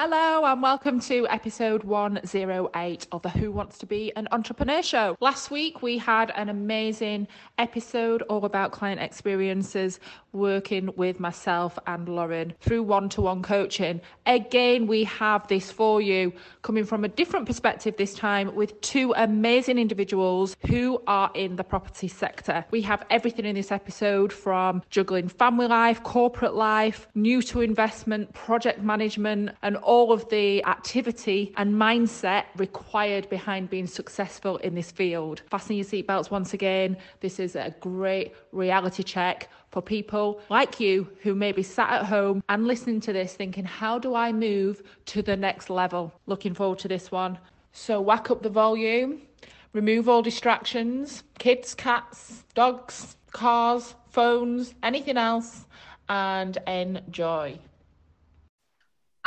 Hello, and welcome to episode 108 of the Who Wants to Be an Entrepreneur show. Last week, we had an amazing episode all about client experiences working with myself and Lauren through one to one coaching. Again, we have this for you coming from a different perspective this time with two amazing individuals who are in the property sector. We have everything in this episode from juggling family life, corporate life, new to investment, project management, and all of the activity and mindset required behind being successful in this field. Fasten your seatbelts once again. This is a great reality check for people like you who may be sat at home and listening to this thinking, how do I move to the next level? Looking forward to this one. So, whack up the volume, remove all distractions kids, cats, dogs, cars, phones, anything else, and enjoy.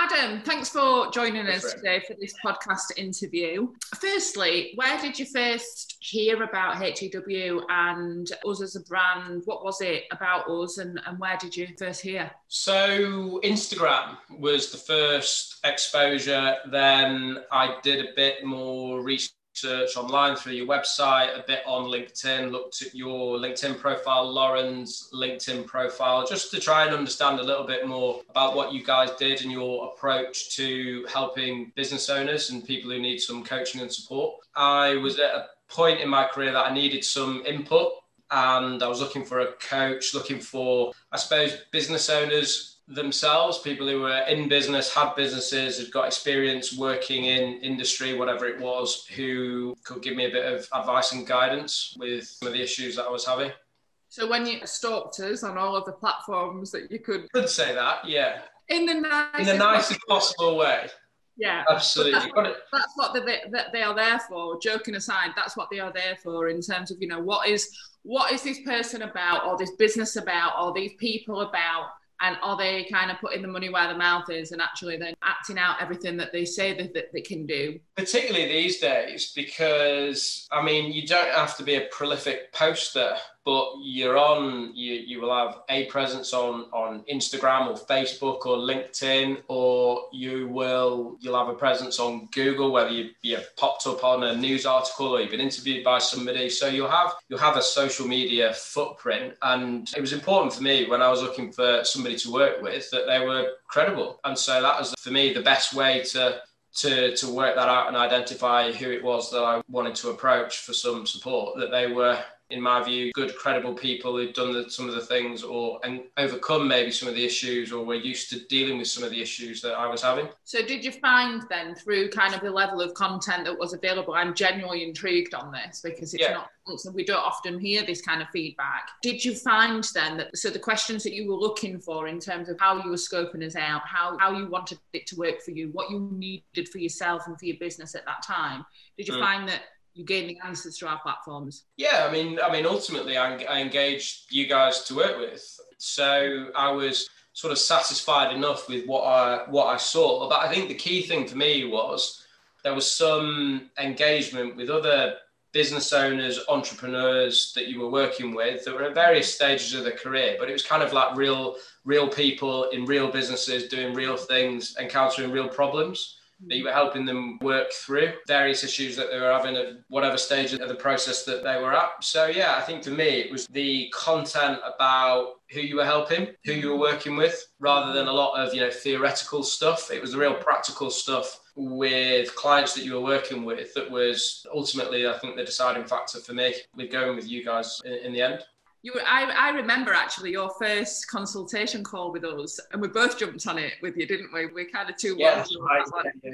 Adam, thanks for joining us today for this podcast interview. Firstly, where did you first hear about HEW and us as a brand? What was it about us and, and where did you first hear? So, Instagram was the first exposure. Then I did a bit more research search online through your website, a bit on LinkedIn, looked at your LinkedIn profile, Lauren's LinkedIn profile, just to try and understand a little bit more about what you guys did and your approach to helping business owners and people who need some coaching and support. I was at a point in my career that I needed some input and I was looking for a coach, looking for, I suppose, business owners themselves, people who were in business, had businesses, had got experience working in industry, whatever it was, who could give me a bit of advice and guidance with some of the issues that I was having. So when you stalked us on all of the platforms that you could could say that, yeah. In the nicest, in the nicest possible way. Yeah, absolutely. That's what, that's what they, that they are there for. Joking aside, that's what they are there for in terms of you know what is what is this person about, or this business about, or these people about, and are they kind of putting the money where the mouth is and actually then acting out everything that they say that, that they can do particularly these days because i mean you don't have to be a prolific poster but you're on you you will have a presence on on instagram or facebook or linkedin or you will you'll have a presence on google whether you you've popped up on a news article or you've been interviewed by somebody. So you'll have you'll have a social media footprint. And it was important for me when i was looking for somebody to work with that they were credible. And so that was for me the best way to to to work that out and identify who it was that I wanted to approach for some support that they were in my view, good, credible people who've done the, some of the things or and overcome maybe some of the issues or were used to dealing with some of the issues that I was having. So, did you find then through kind of the level of content that was available? I'm genuinely intrigued on this because it's yeah. not we don't often hear this kind of feedback. Did you find then that so the questions that you were looking for in terms of how you were scoping us out, how how you wanted it to work for you, what you needed for yourself and for your business at that time, did you mm. find that you gave the answers to our platforms? Yeah, I mean, I mean, ultimately, I, I engaged you guys to work with, so I was sort of satisfied enough with what I what I saw. But I think the key thing for me was there was some engagement with other business owners, entrepreneurs that you were working with that were at various stages of their career, but it was kind of like real, real people in real businesses doing real things, encountering real problems that you were helping them work through various issues that they were having at whatever stage of the process that they were at. So, yeah, I think for me, it was the content about who you were helping, who you were working with, rather than a lot of, you know, theoretical stuff. It was the real practical stuff with clients that you were working with that was ultimately, I think, the deciding factor for me with going with you guys in, in the end. You were, I, I remember actually your first consultation call with us, and we both jumped on it with you, didn't we? We're kind of two yeah, right. yeah,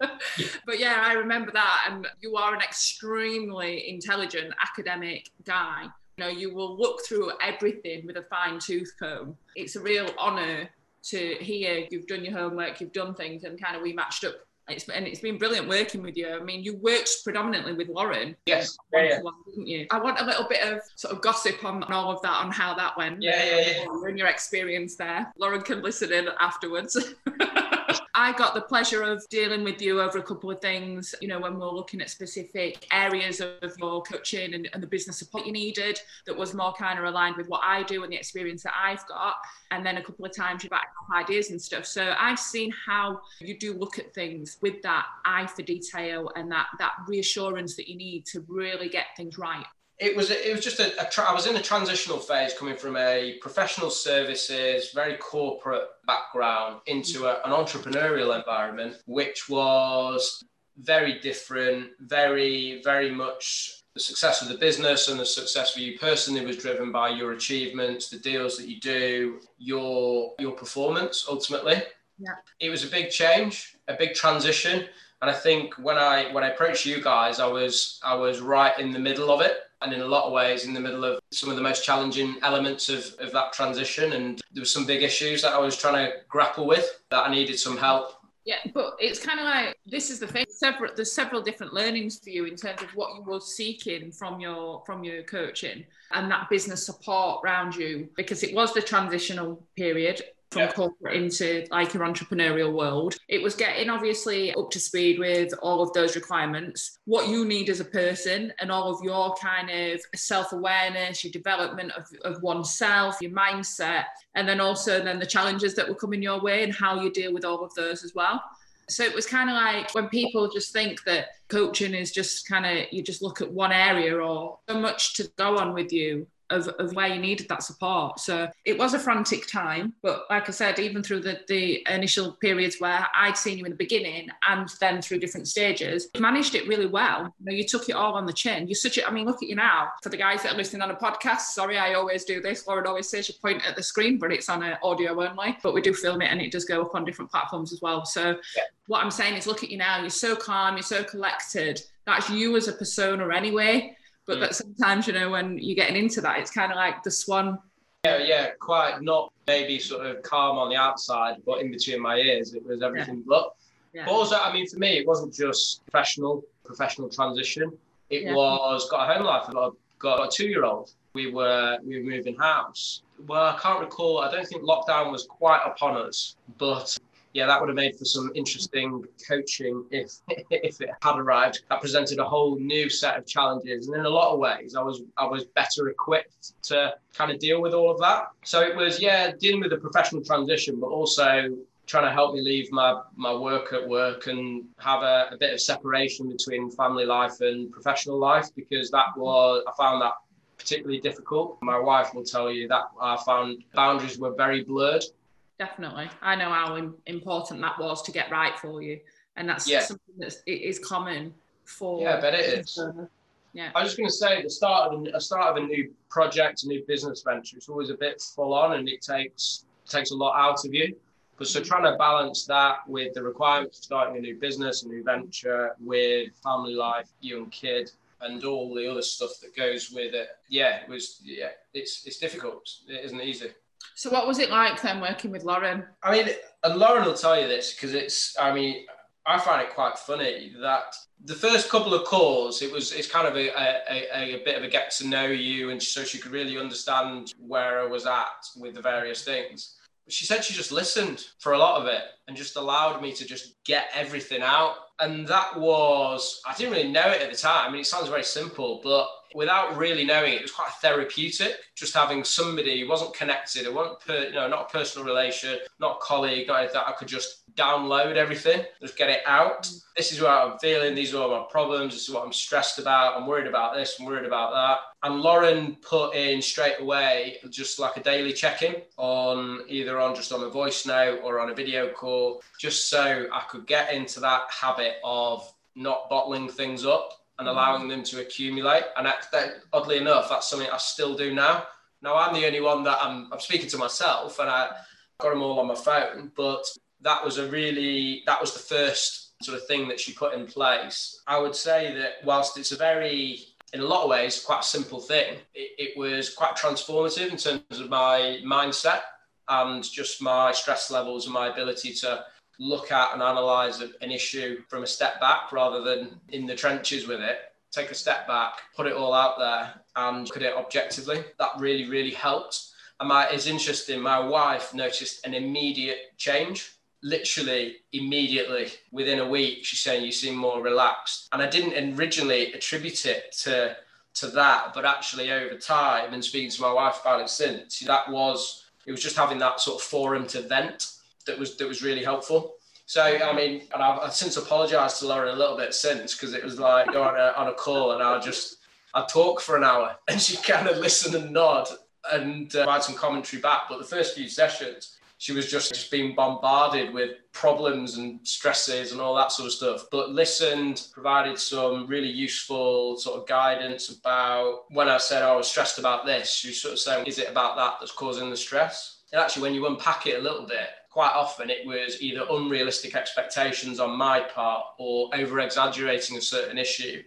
yeah. but yeah, I remember that. And you are an extremely intelligent academic guy. You know, you will look through everything with a fine tooth comb. It's a real honour to hear you've done your homework, you've done things, and kind of we matched up it's, and it's been brilliant working with you. I mean, you worked predominantly with Lauren. Yes. Yeah, yeah. didn't you? I want a little bit of sort of gossip on, on all of that, on how that went. Yeah, yeah, yeah. And your experience there. Lauren can listen in afterwards. I got the pleasure of dealing with you over a couple of things, you know, when we we're looking at specific areas of your coaching and, and the business support you needed that was more kind of aligned with what I do and the experience that I've got. And then a couple of times you back up ideas and stuff. So I've seen how you do look at things with that eye for detail and that that reassurance that you need to really get things right it was it was just a, a tra- I was in a transitional phase coming from a professional services very corporate background into a, an entrepreneurial environment which was very different very very much the success of the business and the success for you personally was driven by your achievements the deals that you do your your performance ultimately. Yeah. It was a big change a big transition and I think when I when I approached you guys, I was I was right in the middle of it and in a lot of ways in the middle of some of the most challenging elements of, of that transition. And there were some big issues that i was trying to grapple with that i needed some help. Yeah but it's kind of like this is the thing several there's several different learnings for you in terms of what you were seeking from your from your coaching and that business support around you because it was the transitional period from yeah. corporate into like your entrepreneurial world. It was getting obviously up to speed with all of those requirements, what you need as a person, and all of your kind of self awareness, your development of, of oneself, your mindset, and then also then the challenges that were coming your way and how you deal with all of those as well. So it was kind of like when people just think that coaching is just kind of you just look at one area or so much to go on with you of, of where you needed that support. So it was a frantic time, but like I said, even through the, the initial periods where I'd seen you in the beginning and then through different stages, you managed it really well. You know, you took it all on the chin. You're such a, I mean, look at you now. For the guys that are listening on a podcast, sorry, I always do this. Lauren always says you point at the screen, but it's on an audio only. But we do film it and it does go up on different platforms as well. So yeah. what I'm saying is look at you now. You're so calm, you're so collected. That's you as a persona anyway but mm. that sometimes, you know, when you're getting into that, it's kind of like the swan. Yeah, yeah, quite not maybe sort of calm on the outside, but in between my ears, it was everything yeah. but. Yeah. But also, I mean, for me, it wasn't just professional, professional transition. It yeah. was got a home life. I've got a two-year-old. We were we were moving house. Well, I can't recall. I don't think lockdown was quite upon us, but yeah, that would have made for some interesting coaching if if it had arrived. That presented a whole new set of challenges, and in a lot of ways, I was I was better equipped to kind of deal with all of that. So it was yeah, dealing with the professional transition, but also trying to help me leave my my work at work and have a, a bit of separation between family life and professional life because that was I found that particularly difficult. My wife will tell you that I found boundaries were very blurred definitely. I know how important that was to get right for you, and that's yeah. something that is common for. Yeah, but it is. Yeah. I was just going to say, the start of a, start of a new project, a new business venture, it's always a bit full on, and it takes takes a lot out of you. But so trying to balance that with the requirements of starting a new business, a new venture, with family life, young kid, and all the other stuff that goes with it. Yeah, it was. Yeah, it's it's difficult. It isn't easy. So, what was it like then working with Lauren? I mean, and Lauren will tell you this because it's, I mean, I find it quite funny that the first couple of calls, it was it's kind of a, a, a, a, bit of a get to know you, and so she could really understand where I was at with the various things. She said she just listened for a lot of it and just allowed me to just get everything out. And that was, I didn't really know it at the time. I mean, it sounds very simple, but without really knowing it, it was quite therapeutic. Just having somebody who wasn't connected, it wasn't per, you know not a personal relation, not a colleague, not anything. I could just download everything, just get it out. This is what I'm feeling. These are all my problems. This is what I'm stressed about. I'm worried about this. I'm worried about that. And Lauren put in straight away just like a daily check-in on either on just on a voice note or on a video call, just so I could get into that habit of not bottling things up and allowing them to accumulate. And that, that, oddly enough, that's something I still do now. Now I'm the only one that I'm, I'm speaking to myself, and I got them all on my phone. But that was a really that was the first sort of thing that she put in place. I would say that whilst it's a very in a lot of ways quite a simple thing, it, it was quite transformative in terms of my mindset and just my stress levels and my ability to look at and analyze an issue from a step back rather than in the trenches with it. Take a step back, put it all out there, and look at it objectively. That really, really helped. And my, it's interesting, my wife noticed an immediate change literally immediately within a week, she's saying you seem more relaxed. And I didn't originally attribute it to to that, but actually over time and speaking to my wife about it since, that was it was just having that sort of forum to vent that was that was really helpful. So I mean, and I've, I've since apologised to Lauren a little bit since because it was like going on a, on a call and I just I talk for an hour and she kind of listen and nod and uh, provide some commentary back. But the first few sessions, she was just, just being bombarded with problems and stresses and all that sort of stuff. But listened, provided some really useful sort of guidance about when I said oh, I was stressed about this, she was sort of saying, Is it about that that's causing the stress? And actually, when you unpack it a little bit, quite often it was either unrealistic expectations on my part or over exaggerating a certain issue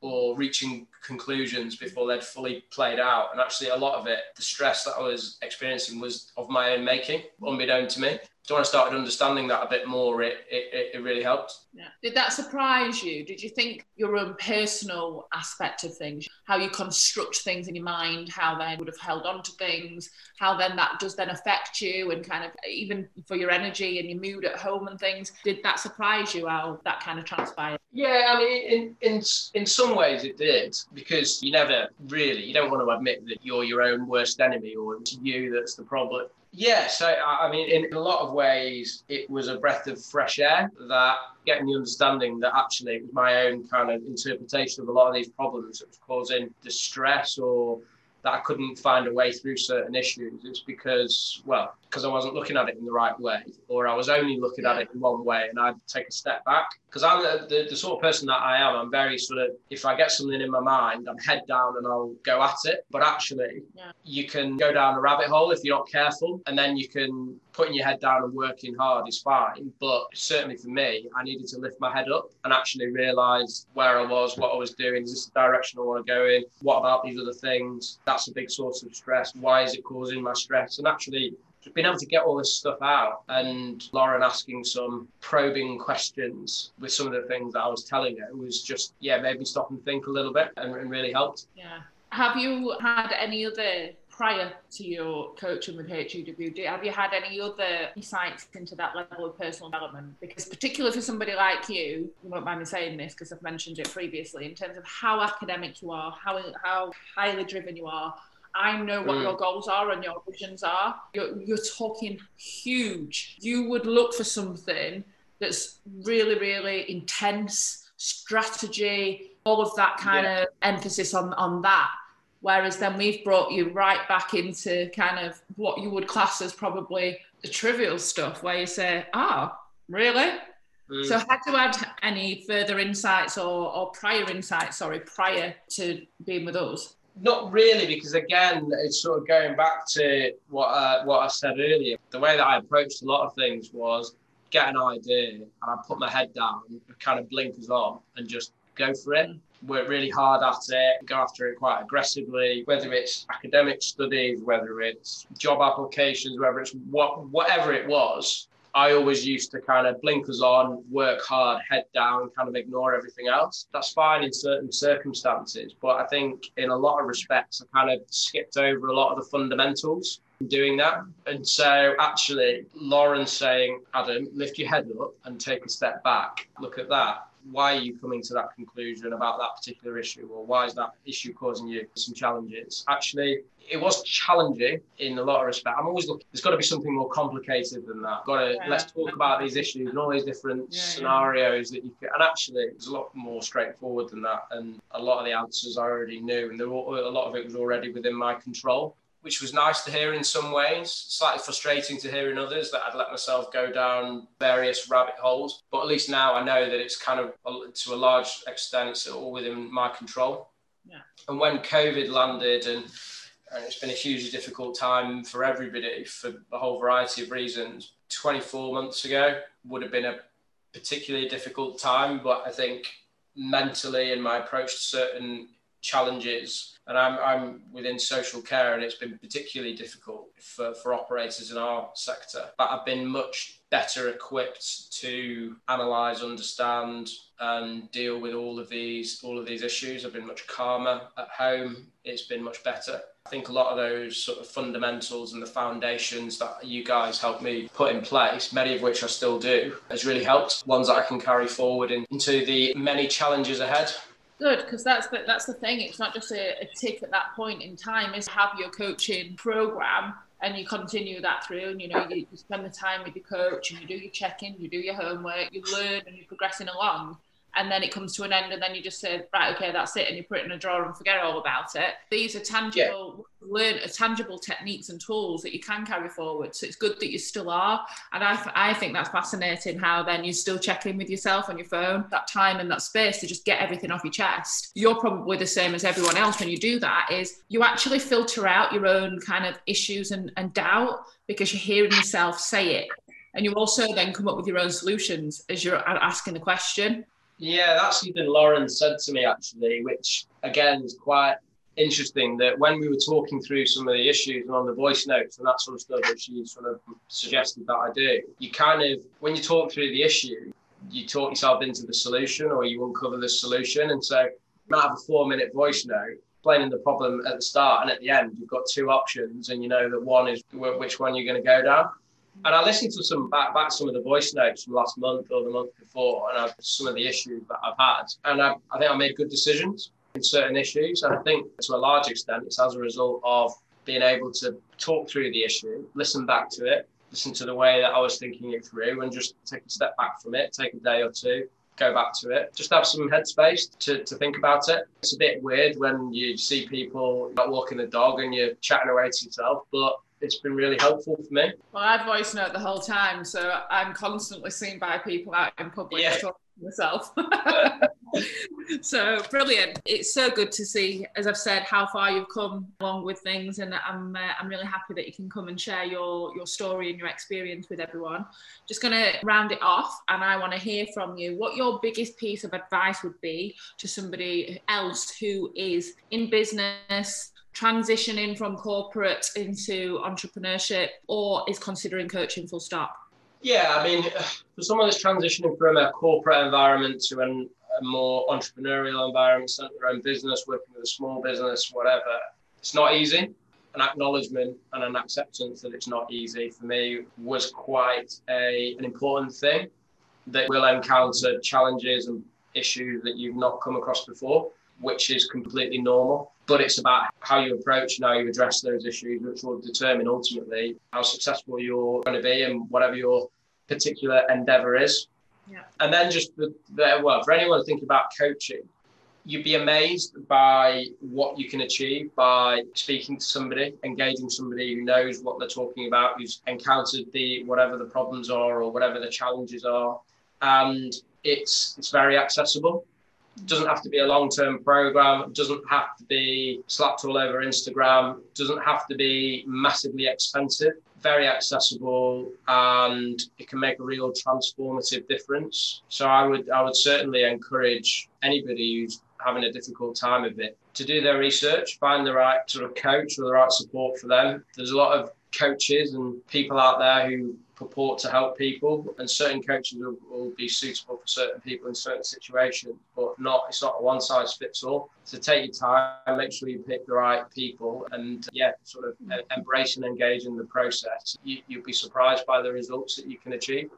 or reaching conclusions before they'd fully played out. And actually, a lot of it, the stress that I was experiencing was of my own making, unbeknown to me. So when I started understanding that a bit more, it, it, it really helped. Yeah. Did that surprise you? Did you think your own personal aspect of things, how you construct things in your mind, how then would have held on to things, how then that does then affect you and kind of even for your energy and your mood at home and things, did that surprise you how that kind of transpired? Yeah, I mean, in, in, in some ways it did because you never really, you don't want to admit that you're your own worst enemy or it's you that's the problem. Yeah, so I mean, in a lot of ways, it was a breath of fresh air that getting the understanding that actually it was my own kind of interpretation of a lot of these problems that was causing distress or that I couldn't find a way through certain issues. It's because, well, because I wasn't looking at it in the right way, or I was only looking at it in one way, and I'd take a step back. Because I'm the, the, the, sort of person that I am. I'm very sort of, if I get something in my mind, I'm head down and I'll go at it. But actually, yeah. you can go down a rabbit hole if you're not careful, and then you can putting your head down and working hard is fine. But certainly for me, I needed to lift my head up and actually realize where I was, what I was doing. Is this the direction I want to go in? What about these other things? That's a big source of stress. Why is it causing my stress? And actually, being able to get all this stuff out and Lauren asking some probing questions with some of the things that I was telling her was just, yeah, made me stop and think a little bit and, and really helped. Yeah. Have you had any other prior to your coaching with HEW, have you had any other insights into that level of personal development? Because particularly for somebody like you, you won't mind me saying this because I've mentioned it previously, in terms of how academic you are, how how highly driven you are, I know what mm. your goals are and your visions are. You're, you're talking huge. You would look for something that's really, really intense, strategy, all of that kind yeah. of emphasis on, on that. Whereas then we've brought you right back into kind of what you would class as probably the trivial stuff where you say, ah, oh, really? Mm. So had you had any further insights or, or prior insights, sorry, prior to being with us? Not really, because again, it's sort of going back to what uh, what I said earlier. The way that I approached a lot of things was get an idea and I put my head down, kind of blinkers on, and just go for it. Work really hard at it, go after it quite aggressively, whether it's academic studies, whether it's job applications, whether it's what whatever it was. I always used to kind of blinkers on, work hard, head down, kind of ignore everything else. That's fine in certain circumstances, but I think in a lot of respects, I kind of skipped over a lot of the fundamentals in doing that. And so actually, Lauren saying, Adam, lift your head up and take a step back. Look at that why are you coming to that conclusion about that particular issue or why is that issue causing you some challenges actually it was challenging in a lot of respect i'm always looking there's got to be something more complicated than that got to yeah. let's talk about these issues and all these different yeah, scenarios yeah. that you can and actually it's a lot more straightforward than that and a lot of the answers i already knew and there were, a lot of it was already within my control which was nice to hear in some ways, slightly frustrating to hear in others that I'd let myself go down various rabbit holes. But at least now I know that it's kind of, uh, to a large extent, it's all within my control. Yeah. And when COVID landed and and it's been a hugely difficult time for everybody for a whole variety of reasons. 24 months ago would have been a particularly difficult time, but I think mentally and my approach to certain challenges and I'm, I'm within social care and it's been particularly difficult for, for operators in our sector but I've been much better equipped to analyze understand and deal with all of these all of these issues I've been much calmer at home it's been much better I think a lot of those sort of fundamentals and the foundations that you guys helped me put in place, many of which I still do, has really helped. Ones that I can carry forward in, into the many challenges ahead. Good, because that's the, that's the thing. It's not just a, a tick at that point in time. Is have your coaching program and you continue that through and you know you, spend the time with your coach and you do your check-in you do your homework you learn and you're progressing along and then it comes to an end and then you just say right okay that's it and you put it in a drawer and forget all about it. These are tangible yeah. learn tangible techniques and tools that you can carry forward so it's good that you still are. And I, I think that's fascinating how then you still check in with yourself on your phone that time and that space to just get everything off your chest. You're probably the same as everyone else when you do that is you actually filter out your own kind of issues and, and doubt because you're hearing yourself say it. And you also then come up with your own solutions as you're asking the question yeah, that's something Lauren said to me actually, which again is quite interesting. That when we were talking through some of the issues and on the voice notes and that sort of stuff that she sort of suggested that I do, you kind of when you talk through the issue, you talk yourself into the solution or you uncover the solution. And so you might have a four minute voice note explaining the problem at the start and at the end you've got two options and you know that one is which one you're going to go down and I listened to some back, back some of the voice notes from last month or the month before, and I've, some of the issues that I've had, and I, I think I made good decisions in certain issues. And I think to a large extent, it's as a result of being able to talk through the issue, listen back to it, listen to the way that I was thinking it through, and just take a step back from it, take a day or two, go back to it, just have some headspace to, to think about it. It's a bit weird when you see people not walking the dog and you're chatting away to yourself, but it's been really helpful for me. Well, I voice note the whole time, so I'm constantly seen by people out in public yeah. talking to myself. so brilliant! It's so good to see, as I've said, how far you've come along with things, and I'm uh, I'm really happy that you can come and share your your story and your experience with everyone. Just going to round it off, and I want to hear from you what your biggest piece of advice would be to somebody else who is in business transitioning from corporate into entrepreneurship or is considering coaching full stop? Yeah, I mean, for someone that's transitioning from a corporate environment to an, a more entrepreneurial environment, starting their own business, working with a small business, whatever, it's not easy. An acknowledgement and an acceptance that it's not easy for me was quite a, an important thing that will encounter challenges and issues that you've not come across before, which is completely normal but it's about how you approach and how you address those issues, which will determine ultimately how successful you're going to be and whatever your particular endeavor is. Yeah. And then just the, the well, for anyone thinking about coaching, you'd be amazed by what you can achieve by speaking to somebody, engaging somebody who knows what they're talking about, who's encountered the whatever the problems are or whatever the challenges are, and it's it's very accessible doesn't have to be a long-term program doesn't have to be slapped all over instagram doesn't have to be massively expensive very accessible and it can make a real transformative difference. So i would i would certainly encourage anybody who's having a difficult time of it to do their research find the right sort of coach or the right support for them. There's a lot of coaches and people out there who purport to help people, and certain coaches will, will, be suitable for certain people in certain situations, but not. It's not a one size fits all. So take your time, make sure you pick the right people, and yeah, sort of embrace and engage in the process. You, you'll be surprised by the results that you can achieve.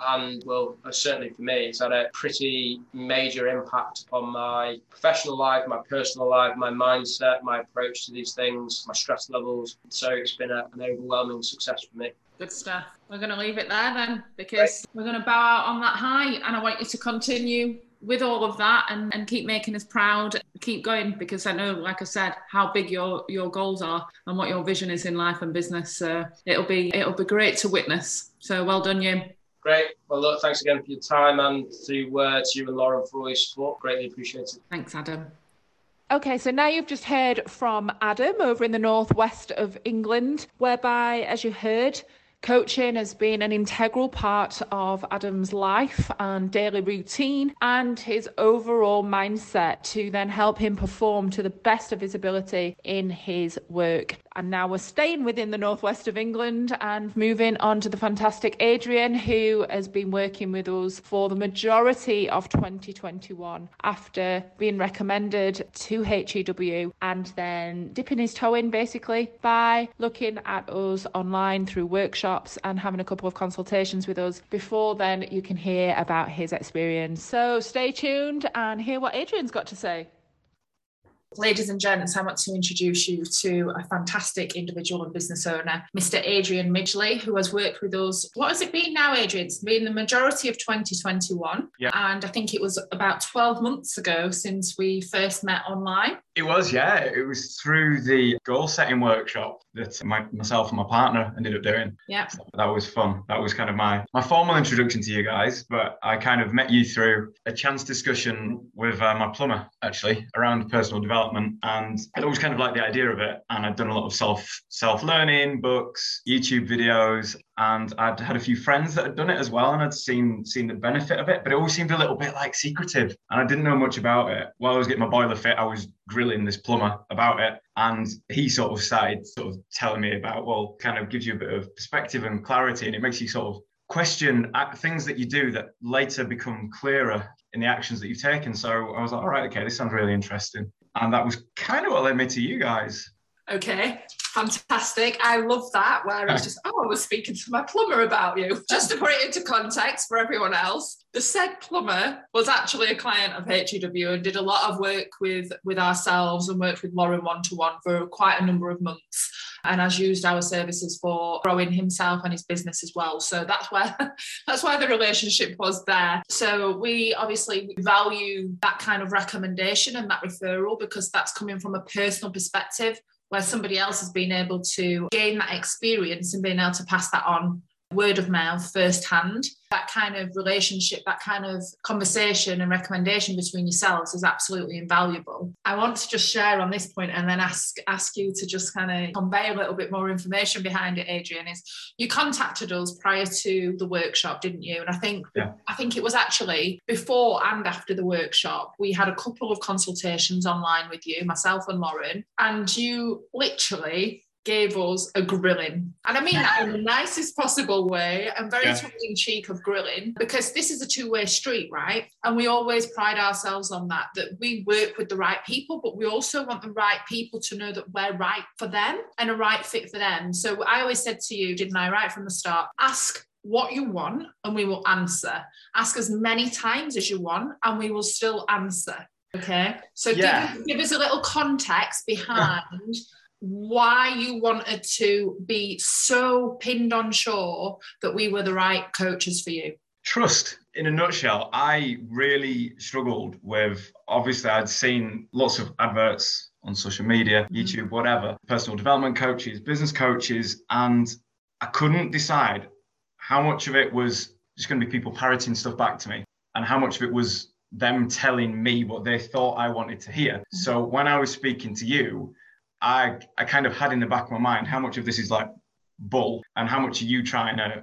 And well, uh, certainly for me, it's had a pretty major impact upon my professional life, my personal life, my mindset, my approach to these things, my stress levels. So it's been a, an overwhelming success for me. Good stuff. We're going to leave it there then because we're going to bow out on that high. And I want you to continue with all of that and, and keep making us proud. Keep going because I know, like I said, how big your your goals are and what your vision is in life and business. So it'll be it'll be great to witness. So well done, you. Great. Well, look, thanks again for your time and to, uh, to you and Lauren for all your support. Greatly appreciated. Thanks, Adam. Okay, so now you've just heard from Adam over in the northwest of England, whereby, as you heard, Coaching has been an integral part of Adam's life and daily routine and his overall mindset to then help him perform to the best of his ability in his work. And now we're staying within the northwest of England and moving on to the fantastic Adrian, who has been working with us for the majority of 2021 after being recommended to HEW and then dipping his toe in basically by looking at us online through workshops and having a couple of consultations with us. Before then, you can hear about his experience. So stay tuned and hear what Adrian's got to say. Ladies and gents, I want to introduce you to a fantastic individual and business owner, Mr. Adrian Midgley, who has worked with us. What has it been now, Adrian? It's been the majority of 2021. Yeah. And I think it was about 12 months ago since we first met online. It was, yeah. It was through the goal setting workshop that my, myself and my partner ended up doing. Yeah. So that was fun. That was kind of my, my formal introduction to you guys, but I kind of met you through a chance discussion with uh, my plumber, actually, around personal development. And I'd always kind of liked the idea of it. And I'd done a lot of self self learning, books, YouTube videos, and I'd had a few friends that had done it as well, and I'd seen seen the benefit of it, but it always seemed a little bit like secretive, and I didn't know much about it. While I was getting my boiler fit, I was grilling this plumber about it, and he sort of started sort of telling me about, well, kind of gives you a bit of perspective and clarity, and it makes you sort of question things that you do that later become clearer in the actions that you've taken. So I was like, all right, okay, this sounds really interesting, and that was kind of what led me to you guys. Okay, fantastic. I love that. Where it's just, oh, I was speaking to my plumber about you. Just to put it into context for everyone else, the said plumber was actually a client of HEW and did a lot of work with with ourselves and worked with Lauren one to one for quite a number of months and has used our services for growing himself and his business as well. So that's where that's why the relationship was there. So we obviously value that kind of recommendation and that referral because that's coming from a personal perspective where somebody else has been able to gain that experience and being able to pass that on word of mouth firsthand. That kind of relationship, that kind of conversation and recommendation between yourselves is absolutely invaluable. I want to just share on this point and then ask ask you to just kind of convey a little bit more information behind it, Adrian. Is you contacted us prior to the workshop, didn't you? And I think yeah. I think it was actually before and after the workshop, we had a couple of consultations online with you, myself and Lauren, and you literally gave us a grilling. And I mean that in the nicest possible way and very yeah. tongue in cheek of grilling because this is a two way street, right? And we always pride ourselves on that, that we work with the right people, but we also want the right people to know that we're right for them and a right fit for them. So I always said to you, didn't I, right from the start, ask what you want and we will answer. Ask as many times as you want and we will still answer. Okay. So yeah. give, give, us a little context behind why you wanted to be so pinned on shore that we were the right coaches for you. Trust, in a nutshell, I really struggled with obviously, I'd seen lots of adverts on social media, mm-hmm. YouTube, whatever, personal development coaches, business coaches, and I couldn't decide how much of it was just going to be people parroting stuff back to me and how much of it was them telling me what they thought I wanted to hear. Mm-hmm. So when I was speaking to you, I I kind of had in the back of my mind how much of this is like bull and how much are you trying to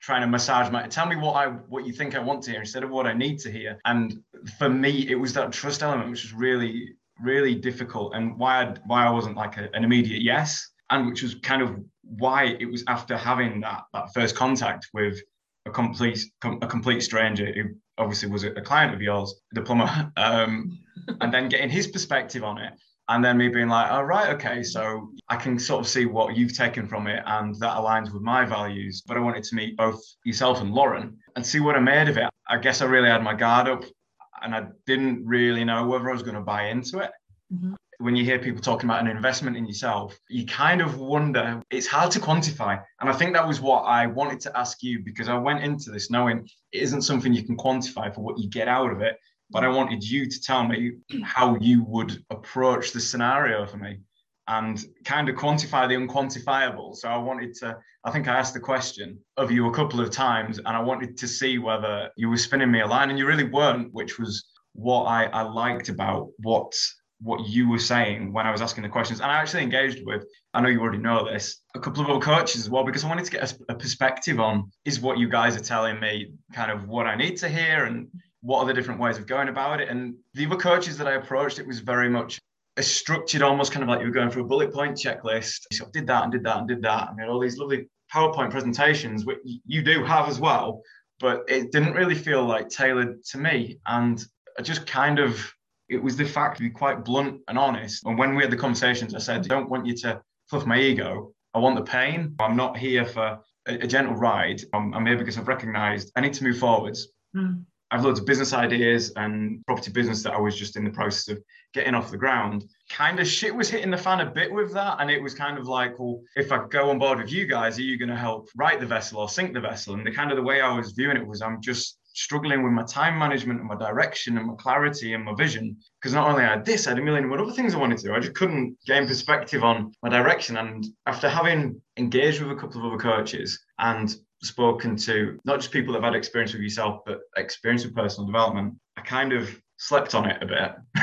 trying to massage my tell me what I what you think I want to hear instead of what I need to hear. And for me, it was that trust element which was really really difficult and why I why I wasn't like a, an immediate yes and which was kind of why it was after having that that first contact with a complete a complete stranger who obviously was a client of yours, the plumber, um, and then getting his perspective on it and then me being like, "All oh, right, okay, so I can sort of see what you've taken from it, and that aligns with my values. But I wanted to meet both yourself and Lauren and see what I made of it. I guess I really had my guard up, and I didn't really know whether I was going to buy into it. Mm-hmm. When you hear people talking about an investment in yourself, you kind of wonder. It's hard to quantify, and I think that was what I wanted to ask you because I went into this knowing it isn't something you can quantify for what you get out of it but I wanted you to tell me how you would approach the scenario for me and kind of quantify the unquantifiable. So I wanted to, I think I asked the question of you a couple of times and I wanted to see whether you were spinning me a line and you really weren't, which was what I, I liked about what what you were saying when I was asking the questions. And I actually engaged with, I know you already know this, a couple of other coaches as well, because I wanted to get a, a perspective on is what you guys are telling me kind of what I need to hear and what are the different ways of going about it? And the other coaches that I approached, it was very much as structured, almost kind of like you were going through a bullet point checklist. You sort of did that and did that and did that. And all these lovely PowerPoint presentations, which you do have as well, but it didn't really feel like tailored to me. And I just kind of, it was the fact to be quite blunt and honest. And when we had the conversations, I said, I don't want you to fluff my ego. I want the pain. I'm not here for a, a gentle ride. I'm, I'm, here because I've recognized I need to move forwards. Mm. I've loads of business ideas and property business that I was just in the process of getting off the ground. Kind of shit was hitting the fan a bit with that. And it was kind of like, well, if I go on board with you guys, are you going to help right the vessel or sink the vessel? And the kind of the way I was viewing it was I'm just struggling with my time management and my direction and my clarity and my vision. Because not only I had this, I had a million other things I wanted to do. I just couldn't gain perspective on my direction. And after having engaged with a couple of other coaches and spoken to not just people that have had experience with yourself, but experience with personal development, I kind of slept on it a bit.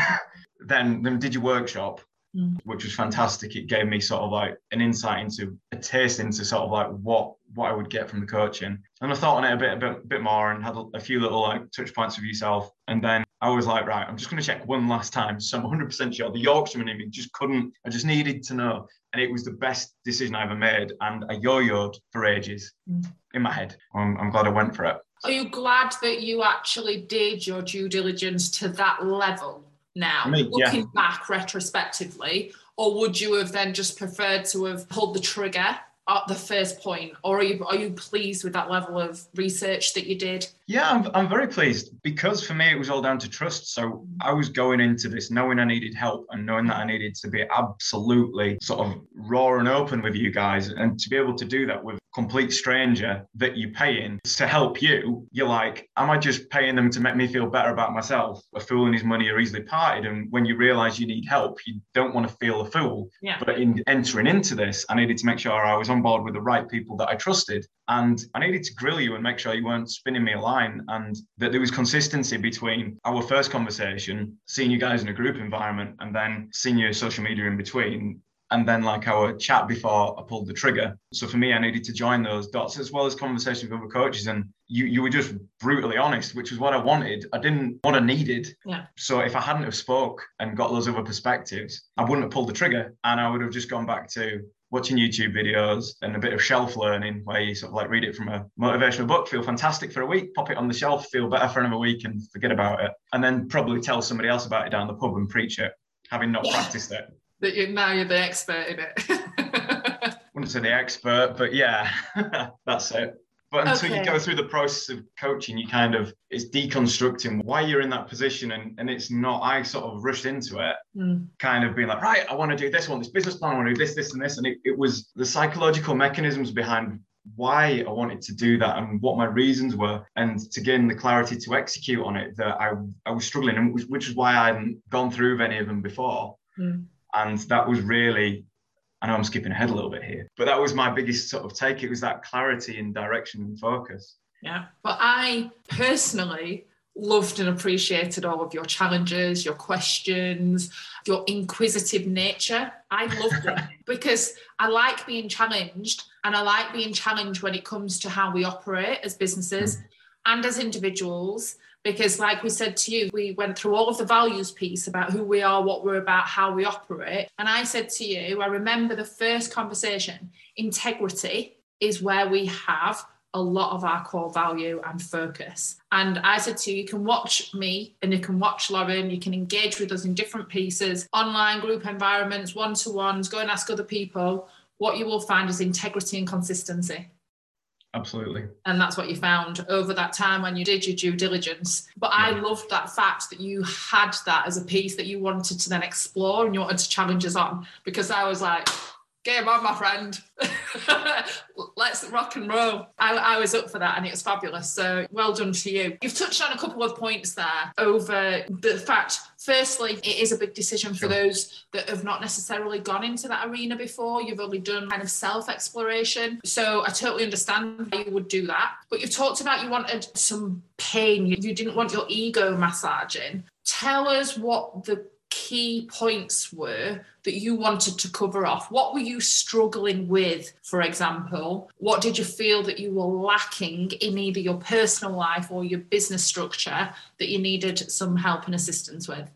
then, then did your workshop, mm. which was fantastic. It gave me sort of like an insight into a taste into sort of like what what I would get from the coaching. And I thought on it a bit a bit, bit more and had a few little like touch points with yourself. And then I was like, right, I'm just going to check one last time. So I'm 100% sure the Yorkshireman in me just couldn't, I just needed to know. And it was the best decision I ever made. And I yo yoed for ages mm. in my head. I'm, I'm glad I went for it. Are you glad that you actually did your due diligence to that level now, looking yeah. back retrospectively? Or would you have then just preferred to have pulled the trigger at the first point, or are you are you pleased with that level of research that you did? Yeah, I'm, I'm very pleased because for me it was all down to trust. So I was going into this knowing I needed help and knowing that I needed to be absolutely sort of raw and open with you guys, and to be able to do that with complete stranger that you're paying to help you, you're like, am I just paying them to make me feel better about myself? A fool and his money are easily parted. And when you realize you need help, you don't want to feel a fool. Yeah. But in entering into this, I needed to make sure I was on board with the right people that I trusted. And I needed to grill you and make sure you weren't spinning me a line and that there was consistency between our first conversation, seeing you guys in a group environment, and then seeing your social media in between and then like our chat before I pulled the trigger. So for me, I needed to join those dots as well as conversations with other coaches. And you you were just brutally honest, which was what I wanted. I didn't what I needed. Yeah. So if I hadn't have spoke and got those other perspectives, I wouldn't have pulled the trigger and I would have just gone back to watching YouTube videos and a bit of shelf learning where you sort of like read it from a motivational book, feel fantastic for a week, pop it on the shelf, feel better for another week and forget about it. And then probably tell somebody else about it down the pub and preach it, having not yeah. practiced it that you now you're the expert in it. Wouldn't say the expert, but yeah, that's it. But until okay. you go through the process of coaching, you kind of it's deconstructing why you're in that position, and and it's not. I sort of rushed into it, mm. kind of being like, right, I want to do this, I want this business plan, I want to do this, this, and this, and it, it was the psychological mechanisms behind why I wanted to do that and what my reasons were, and to gain the clarity to execute on it that I I was struggling, and which, which is why I hadn't gone through any of them before. Mm. And that was really, I know I'm skipping ahead a little bit here, but that was my biggest sort of take. It was that clarity and direction and focus. Yeah. But I personally loved and appreciated all of your challenges, your questions, your inquisitive nature. I loved it because I like being challenged and I like being challenged when it comes to how we operate as businesses mm. and as individuals because like we said to you we went through all of the values piece about who we are what we're about how we operate and i said to you i remember the first conversation integrity is where we have a lot of our core value and focus. And I said to you, you can watch me and you can watch Lauren, you can engage with us in different pieces, online group environments, one to ones, go and ask other people. What you will find is integrity and consistency. Absolutely. And that's what you found over that time when you did your due diligence. But yeah. I loved that fact that you had that as a piece that you wanted to then explore and you wanted to challenge us on because I was like, game on, my friend. Let's rock and roll. I, I, was up for that and it was fabulous. So well done to you. You've touched on a couple of points there over the fact, firstly, it is a big decision for those that have not necessarily gone into that arena before. You've only done kind of self exploration. So I totally understand why you would do that. But you've talked about you wanted some pain, you, you didn't want your ego massaging. Tell us what the key points were that you wanted to cover off? What were you struggling with, for example? What did you feel that you were lacking in either your personal life or your business structure that you needed some help and assistance with?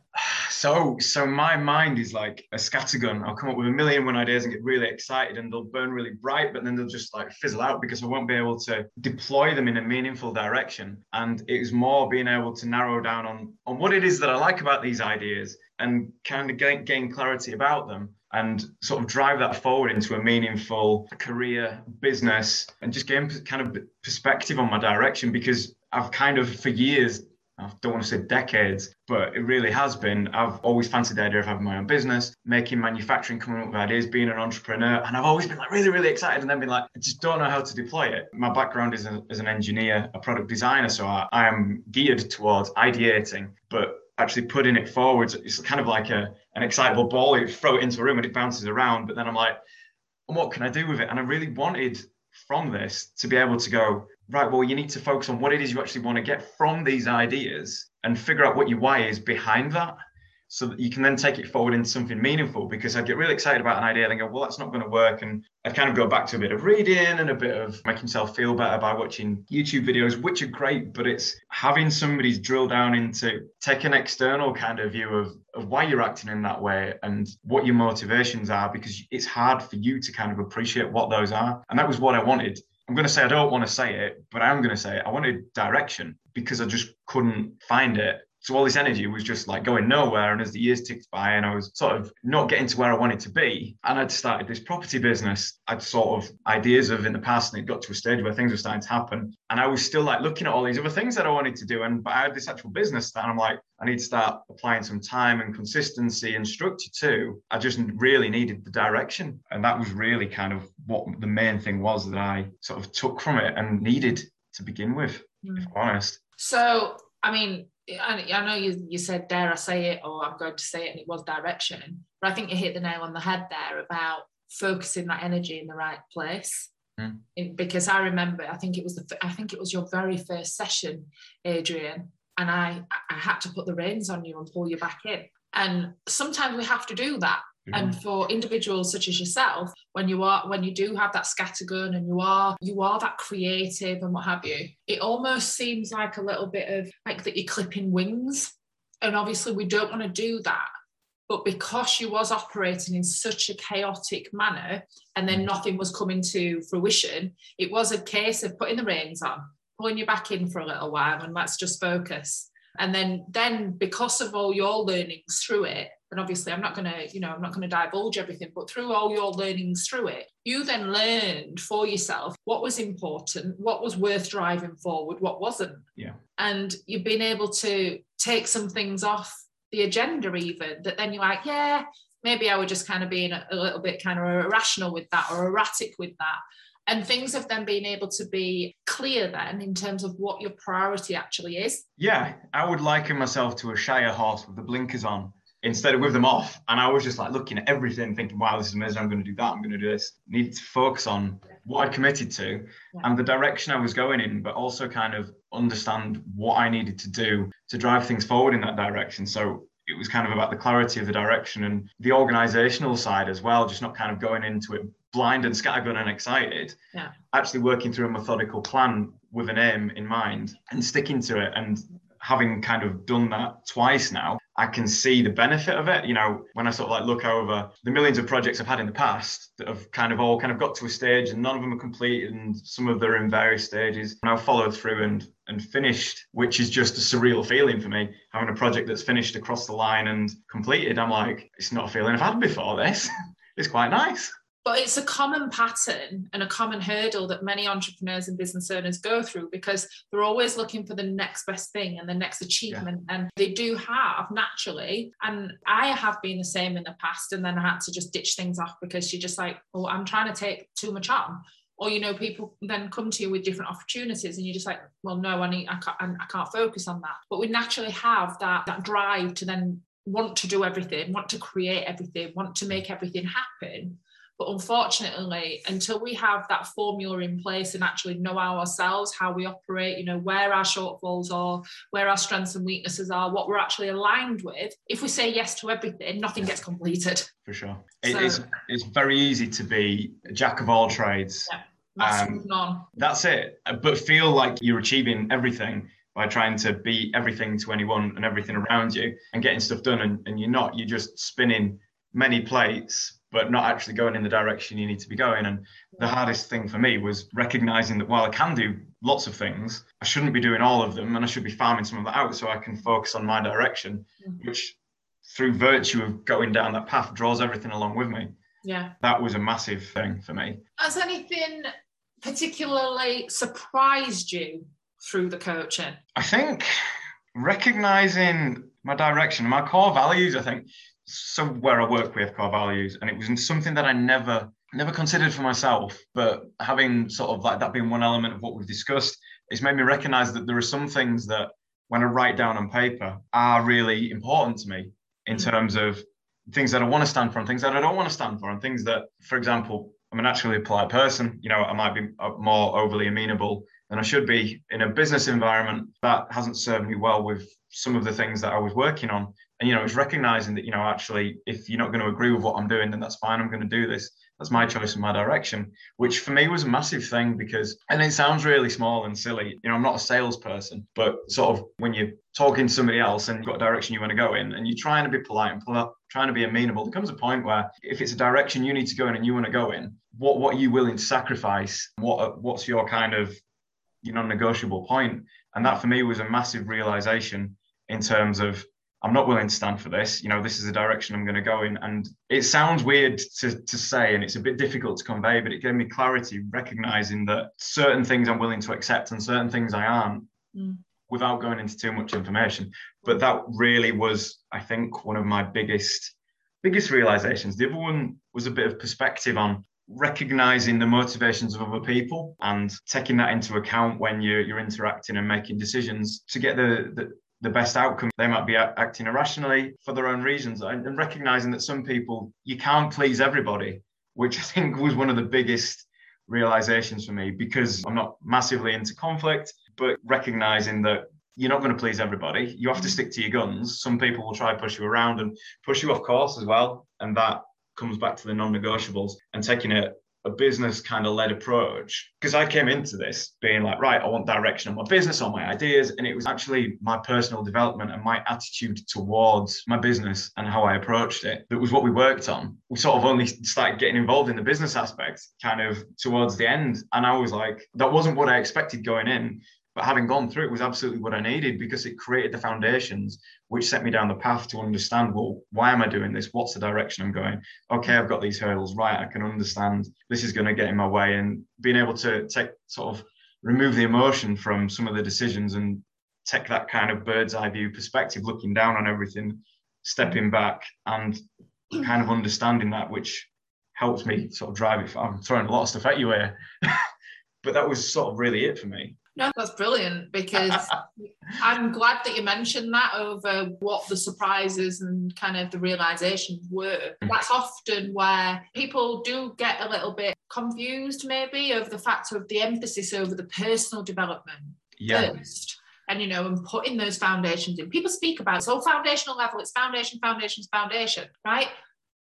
So, so my mind is like a scattergun. I'll come up with a million one ideas and get really excited, and they'll burn really bright, but then they'll just like fizzle out because I won't be able to deploy them in a meaningful direction. And it was more being able to narrow down on on what it is that I like about these ideas and kind of gain, gain clarity about them and sort of drive that forward into a meaningful career, business, and just gain kind of perspective on my direction because I've kind of for years I don't want to say decades, but it really has been. I've always fancied the idea of having my own business, making manufacturing, coming up with ideas, being an entrepreneur. And I've always been like really, really excited and then been like, I just don't know how to deploy it. My background is a, as an engineer, a product designer. So I, I am geared towards ideating, but actually putting it forward, it's kind of like a, an excitable ball. You throw it into a room and it bounces around. But then I'm like, what can I do with it? And I really wanted from this to be able to go, right, well, you need to focus on what it is you actually want to get from these ideas and figure out what your why is behind that so that you can then take it forward into something meaningful. Because I'd get really excited about an idea and go, well, that's not going to work. And I'd kind of go back to a bit of reading and a bit of making myself feel better by watching YouTube videos, which are great, but it's having somebody's drill down into take an external kind of view of, of why you're acting in that way and what your motivations are, because it's hard for you to kind of appreciate what those are. And that was what I wanted. I'm going to say I don't want to say it, but I am going to say it. I wanted direction because I just couldn't find it so all this energy was just like going nowhere. And as the years ticked by and I was sort of not getting to where I wanted to be, and I'd started this property business, I'd sort of ideas of in the past, and it got to a stage where things were starting to happen. And I was still like looking at all these other things that I wanted to do. And but I had this actual business that I'm like, I need to start applying some time and consistency and structure too. I just really needed the direction. And that was really kind of what the main thing was that I sort of took from it and needed to begin with, mm. if I'm honest. So I mean, I, I know you, you said, dare I say it, or I'm going to say it, and it was direction. But I think you hit the nail on the head there about focusing that energy in the right place. Mm. In, because I remember, I think it was the, I think it was your very first session, Adrian, and I, I had to put the reins on you and pull you back in. And sometimes we have to do that and for individuals such as yourself when you are when you do have that scattergun and you are you are that creative and what have you it almost seems like a little bit of like that you're clipping wings. And obviously we don't want to do that. But because you was operating in such a chaotic manner and then mm. nothing was coming to fruition it was a case of putting the reins on pulling you back in for a little while and let's just focus. And then then because of all your learnings through it and obviously i'm not going to you know i'm not going to divulge everything but through all your learnings through it you then learned for yourself what was important what was worth driving forward what wasn't. Yeah. And you've been able to take some things off the agenda even that then you're like yeah maybe i would just kind of being a, a little bit kind of irrational with that or erratic with that. And things have then been able to be clear then in terms of what your priority actually is. Yeah i would liken myself to a shire horse with the blinkers on instead of with them off. And I was just like looking at everything, thinking, wow, this is amazing. I'm going to do that. I'm going to do this. Needed to focus on what I committed to yeah. and the direction I was going in, but also kind of understand what I needed to do to drive things forward in that direction. So it was kind of about the clarity of the direction and the organizational side as well, just not kind of going into it blind and scattergun and excited. Yeah. Actually working through a methodical plan with an aim in mind and sticking to it and having kind of done that twice now, I can see the benefit of it. You know, when I sort of like look over the millions of projects I've had in the past that have kind of all kind of got to a stage and none of them are complete and some of them are in various stages. And I've followed through and and finished, which is just a surreal feeling for me. Having a project that's finished across the line and completed, I'm like, it's not a feeling I've had before this. it's quite nice. But it's a common pattern and a common hurdle that many entrepreneurs and business owners go through because they're always looking for the next best thing and the next achievement. Yeah. And they do have naturally, and I have been the same in the past. And then I had to just ditch things off because you're just like, oh, I'm trying to take too much on or you know people then come to you with different opportunities and you're just like well no i need i can't, I can't focus on that but we naturally have that that drive to then want to do everything want to create everything want to make everything happen but unfortunately, until we have that formula in place and actually know ourselves, how we operate, you know, where our shortfalls are, where our strengths and weaknesses are, what we're actually aligned with, if we say yes to everything, nothing gets completed. For sure. So, it's, it's very easy to be a jack of all trades. Yeah, um. That's it. But feel like you're achieving everything by trying to be everything to anyone and everything around you and getting stuff done and, and you're not you're just spinning many plates but not actually going in the direction you need to be going. And the hardest thing for me was recognizing that while i can do lots of things i shouldn't be doing all of them and i should be farming some of that out so i can focus on my direction mm-hmm. which through virtue of going down that path draws everything along with me. Yeah. That was a massive thing for me. Has anything particularly surprised you through the coaching? I think recognizing my direction, my core values, I think, so where I work, we have core values, and it was something that I never never considered for myself. But having sort of like that being one element of what we've discussed, it's made me recognize that there are some things that when I write down on paper are really important to me in mm. terms of things that I want to stand for and things that I don't want to stand for, and things that, for example, I'm a naturally polite person. You know, I might be uh, more overly amenable than I should be in a business environment that hasn't served me well with some of the things that I was working on. And you know, it's recognizing that you know actually, if you're not going to agree with what I'm doing, then that's fine. I'm going to do this. That's my choice and my direction, which for me was a massive thing because, and it sounds really small and silly. You know, I'm not a salesperson, but sort of when you're talking to somebody else and you've got a direction you want to go in and you're trying to be polite and polite, trying to be amenable, there comes a point where if it's a direction you need to go in and you want to go in, what, what are you willing to sacrifice? What, what's your kind of, you know, negotiable point? And that for me was a massive realization in terms of I'm not willing to stand for this. You know, this is the direction I'm going to go in. And it sounds weird to, to say, and it's a bit difficult to convey, but it gave me clarity, recognizing that certain things I'm willing to accept and certain things I aren't mm. without going into too much information. But that really was, I think, one of my biggest, biggest realizations. The other one was a bit of perspective on recognizing the motivations of other people and taking that into account when you're, you're interacting and making decisions to get the, the the best outcome. They might be acting irrationally for their own reasons and, recognizing that some people, you can't please everybody, which I think was one of the biggest realizations for me because I'm not massively into conflict, but recognizing that you're not going to please everybody. You have to stick to your guns. Some people will try to push you around and push you off course as well. And that comes back to the non negotiables and taking it a business kind of led approach because I came into this being like, right, I want direction on my business, on my ideas. And it was actually my personal development and my attitude towards my business and how I approached it that was what we worked on. We sort of only started getting involved in the business aspect kind of towards the end. And I was like, that wasn't what I expected going in. But having gone through it was absolutely what I needed because it created the foundations which set me down the path to understand well, why am I doing this? What's the direction I'm going? Okay, I've got these hurdles, right? I can understand this is going to get in my way. And being able to take sort of remove the emotion from some of the decisions and take that kind of bird's eye view perspective, looking down on everything, stepping back and kind of understanding that, which helps me sort of drive it. I'm throwing a lot of stuff at you here. but that was sort of really it for me. No, that's brilliant because I'm glad that you mentioned that over what the surprises and kind of the realizations were. Mm. That's often where people do get a little bit confused, maybe, over the fact of the emphasis over the personal development yeah. first. And you know, and putting those foundations in. People speak about it. so foundational level, it's foundation, foundations, foundation, right?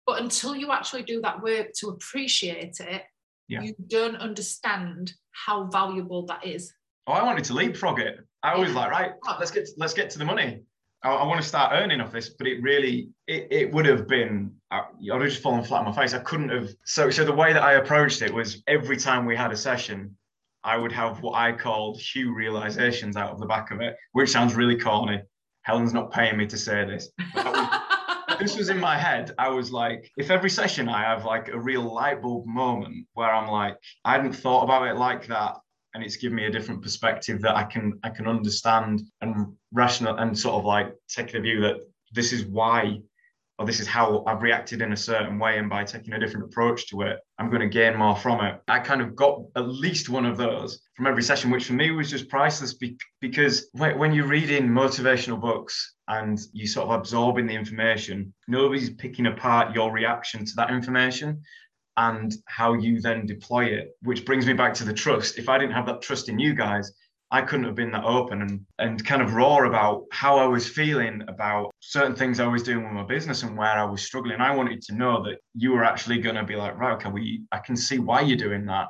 But until you actually do that work to appreciate it, yeah. you don't understand how valuable that is oh, I wanted to leapfrog it. I was like, right, let's get let's get to the money. I, I, want to start earning off this, but it really it, it would have been I, would have just fallen flat on my face. I couldn't have. So so the way that I approached it was every time we had a session, I would have what I called Hugh realizations out of the back of it, which sounds really corny. Helen's not paying me to say this. this was in my head. I was like, if every session I have like a real light bulb moment where I'm like, I hadn't thought about it like that and it's given me a different perspective that I can I can understand and rational and sort of like take the view that this is why or this is how I've reacted in a certain way and by taking a different approach to it I'm going to gain more from it. I kind of got at least one of those from every session which for me was just priceless because when you're reading motivational books and you sort of absorbing the information nobody's picking apart your reaction to that information and how you then deploy it, which brings me back to the trust. If I didn't have that trust in you guys, I couldn't have been that open and, and kind of raw about how I was feeling about certain things I was doing with my business and where I was struggling. I wanted to know that you were actually going to be like, right, okay, we, I can see why you're doing that.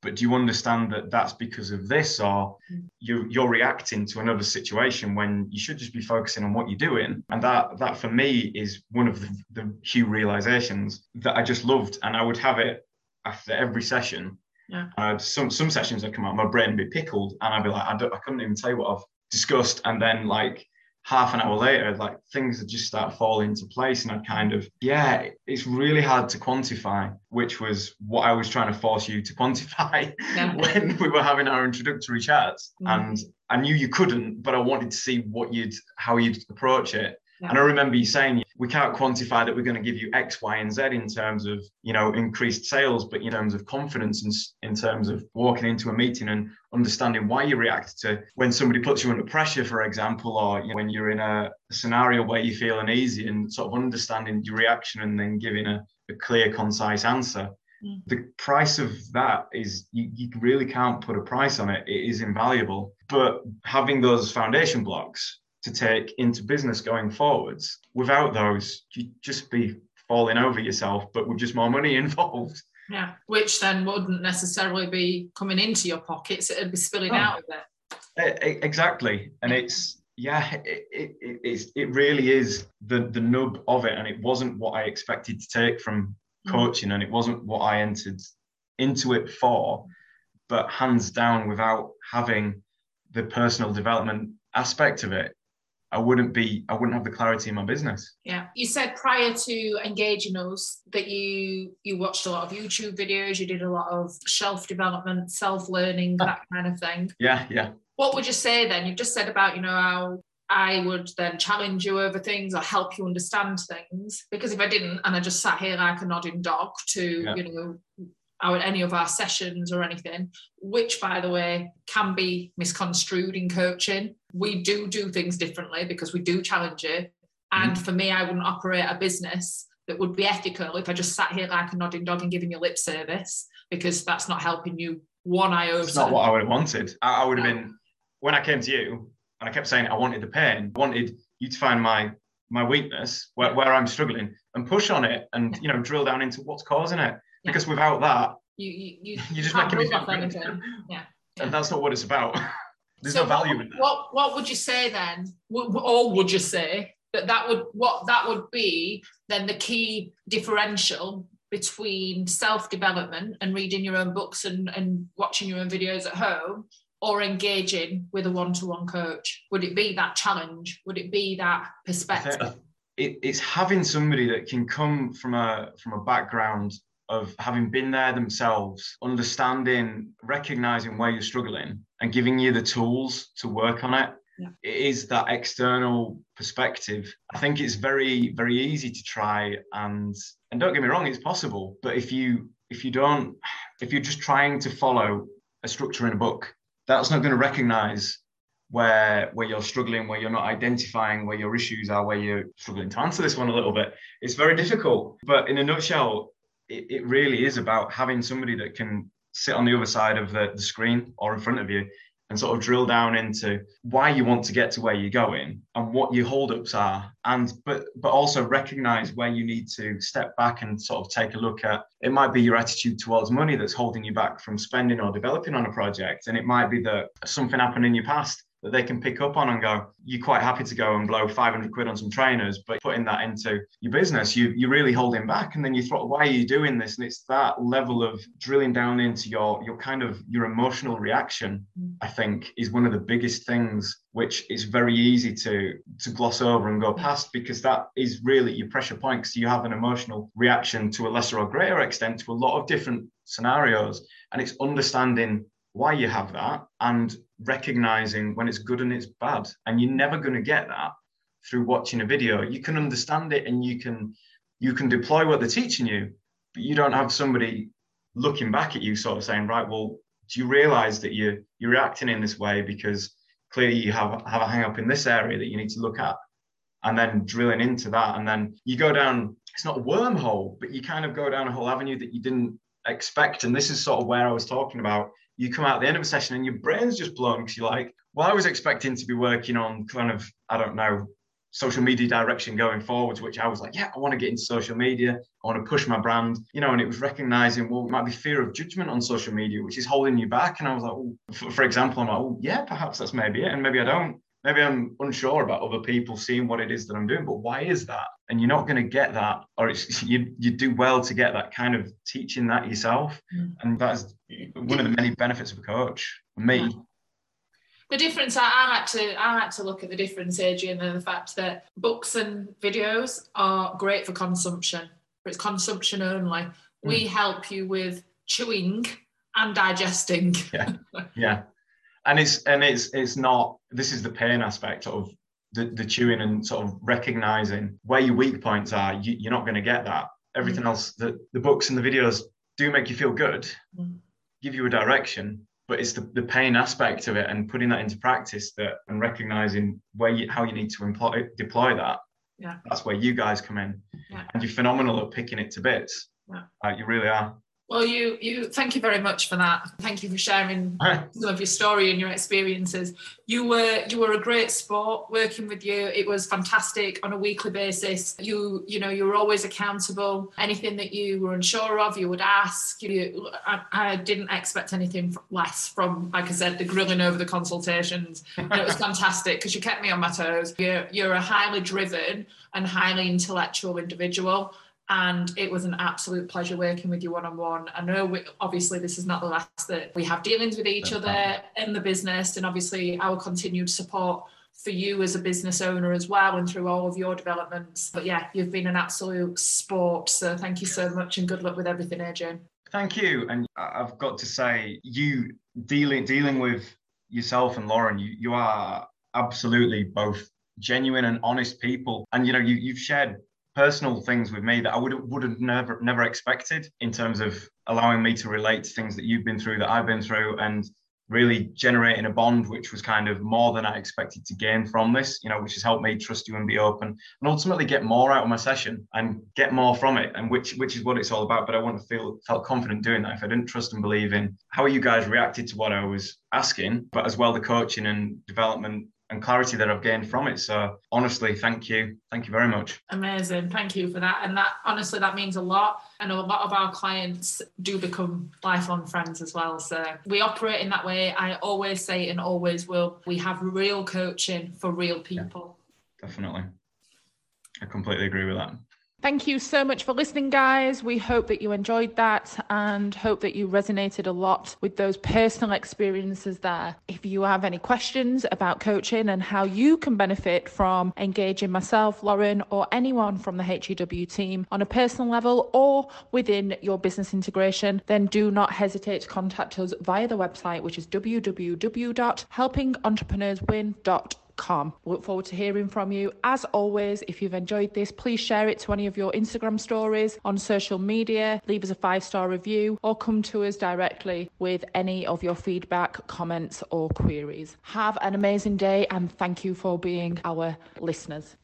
But do you understand that that's because of this or mm. you, you're reacting to another situation when you should just be focusing on what you're doing and that that for me is one of the, the few realizations that i just loved and i would have it after every session yeah. Uh, some some sessions i come out my brain would be pickled and i'd be like I, don't, I couldn't even tell you what i've discussed and then like half an hour later, like things would just start falling into place. And I'd kind of, yeah, it's really hard to quantify, which was what I was trying to force you to quantify yeah. when we were having our introductory chats. Mm. And I knew you couldn't, but I wanted to see what you'd, how you'd approach it. Yeah. And I remember you saying we can't quantify that we're going to give you X, Y, and Z in terms of you know increased sales, but in terms of confidence and in terms of walking into a meeting and understanding why you react to when somebody puts you under pressure, for example, or you know, when you're in a, scenario where you feel uneasy and sort of understanding your reaction and then giving a, a clear, concise answer. Mm. The price of that is you, you really can't put a price on it. It is invaluable. But having those foundation blocks to take into business going forwards. Without those, you'd just be falling over yourself, but with just more money involved. Yeah, which then wouldn't necessarily be coming into your pockets; it'd be spilling oh. out of it. Exactly, and it's yeah, it, it, it, it really is the the nub of it, and it wasn't what I expected to take from mm. coaching, mm. and it wasn't what I entered into it for. But hands down, without having the personal development aspect of it, I wouldn't be, I wouldn't have the clarity in my business. Yeah. You said prior to engaging us that you you watched a lot of YouTube videos, you did a lot of shelf development, self-learning, ah. that kind of thing. Yeah, yeah. What would you say then? You've just said about, you know, how I would then challenge you over things or help you understand things. Because if I didn't and I just sat here like a nodding dog to, yeah. you know, our any of our sessions or anything, which by the way can be misconstrued in coaching. We do do things differently because we do challenge it. And mm-hmm. for me, I wouldn't operate a business that would be ethical if I just sat here like a nodding dog and giving you lip service because that's not helping you one iota. It's not what I would have wanted. I, I would have no. been when I came to you and I kept saying I wanted the pain, I wanted you to find my my weakness where, where I'm struggling and push on it and you know drill down into what's causing it because without that, you you you, you just make me anything. Yeah. And that's not what it's about. There's so no value what, in that. What what would you say then? Or would you say that that would what that would be then the key differential between self-development and reading your own books and, and watching your own videos at home or engaging with a one-to-one coach would it be that challenge would it be that perspective it, it's having somebody that can come from a from a background of having been there themselves, understanding, recognizing where you're struggling and giving you the tools to work on it. Yeah. It is that external perspective. I think it's very, very easy to try and and don't get me wrong, it's possible. But if you if you don't, if you're just trying to follow a structure in a book, that's not going to recognize where where you're struggling, where you're not identifying where your issues are, where you're struggling to answer this one a little bit. It's very difficult. But in a nutshell, it, it really is about having somebody that can sit on the other side of the, the screen or in front of you and sort of drill down into why you want to get to where you're going and what your holdups are. And but but also recognize where you need to step back and sort of take a look at it might be your attitude towards money that's holding you back from spending or developing on a project. And it might be that something happened in your past that they can pick up on and go, you're quite happy to go and blow 500 quid on some trainers, but putting that into your business, you, you're really holding back. And then you thought, why are you doing this? And it's that level of drilling down into your, your kind of your emotional reaction, mm. I think is one of the biggest things, which is very easy to, to gloss over and go past because that is really your pressure point. Because you have an emotional reaction to a lesser or greater extent to a lot of different scenarios. And it's understanding why you have that and recognizing when it's good and it's bad. And you're never going to get that through watching a video. You can understand it and you can you can deploy what they're teaching you, but you don't have somebody looking back at you sort of saying, right, well, do you realize that you're you're reacting in this way because clearly you have have a hang up in this area that you need to look at and then drilling into that and then you go down it's not a wormhole but you kind of go down a whole avenue that you didn't expect and this is sort of where i was talking about you come out the end of a session and your brain's just blown because you're like, well, I was expecting to be working on kind of, I don't know, social media direction going forwards, which I was like, yeah, I want to get into social media. I want to push my brand, you know, and it was recognizing, well, it might be fear of judgment on social media, which is holding you back. And I was like, for, for example, I'm like, oh, yeah, perhaps that's maybe it. And maybe I don't. Maybe I'm unsure about other people seeing what it is that I'm doing, but why is that? And you're not going to get that, or it's, you, you do well to get that kind of teaching that yourself. Mm. And that's one of the many benefits of a coach. For me, the difference I, I like to I like to look at the difference, Adrian, and the fact that books and videos are great for consumption, but it's consumption only. Mm. We help you with chewing and digesting. Yeah, yeah, and it's and it's it's not. This is the pain aspect of the, the chewing and sort of recognizing where your weak points are. You, are not going to get that. Everything mm. else, the the books and the videos do make you feel good, mm. give you a direction, but it's the, the pain aspect of it and putting that into practice that and recognizing where you how you need to employ, deploy that yeah that's where you guys come in yeah. and you're phenomenal at picking it to bits yeah. Uh, you really are well, you you thank you very much for that. Thank you for sharing some of your story and your experiences. You were you were a great sport working with you. It was fantastic on a weekly basis. You you know you were always accountable. Anything that you were unsure of, you would ask. You I, I didn't expect anything less from like I said the grilling over the consultations. And it was fantastic because you kept me on my toes. You're you're a highly driven and highly intellectual individual and it was an absolute pleasure working with you one on one. I know we, obviously this is not the last that we have dealings with each other in the business, and obviously our continued support for you as a business owner as well and through all of your developments. But yeah, you've been an absolute sport. So thank you so much and good luck with everything, Adrian. Thank you. And I've got to say, you dealing dealing with yourself and Lauren, you you are absolutely both genuine and honest people. And you know, you you've shared personal things with me that I would would have never never expected in terms of allowing me to relate to things that you've been through that I've been through and really generating a bond which was kind of more than I expected to gain from this, you know, which has helped me trust you and be open and ultimately get more out of my session and get more from it and which which is what it's all about. But I to feel felt confident doing that. If I didn't trust and believe in how you guys reacted to what I was asking, but as well the coaching and development and clarity that I've gained from it. So honestly, thank you. Thank you very much. Amazing. Thank you for that. And that honestly, that means a lot. And a lot of our clients do become lifelong friends as well. So we operate in that way. I always say and always will. We have real coaching for real people. Yeah, definitely. I completely agree with that. Thank you so much for listening, guys. We hope that you enjoyed that and hope that you resonated a lot with those personal experiences there. If you have any questions about coaching and how you can benefit from engaging myself, Lauren, or anyone from the HEW team on a personal level or within your business integration, then do not hesitate to contact us via the website, which is www.helpingentrepreneurswin.com com. look forward to hearing from you. As always, if you've enjoyed this, please share it to any of your Instagram stories on social media, leave us a five star review, or come to us directly with any of your feedback, comments, or queries. Have an amazing day and thank you for being our listeners.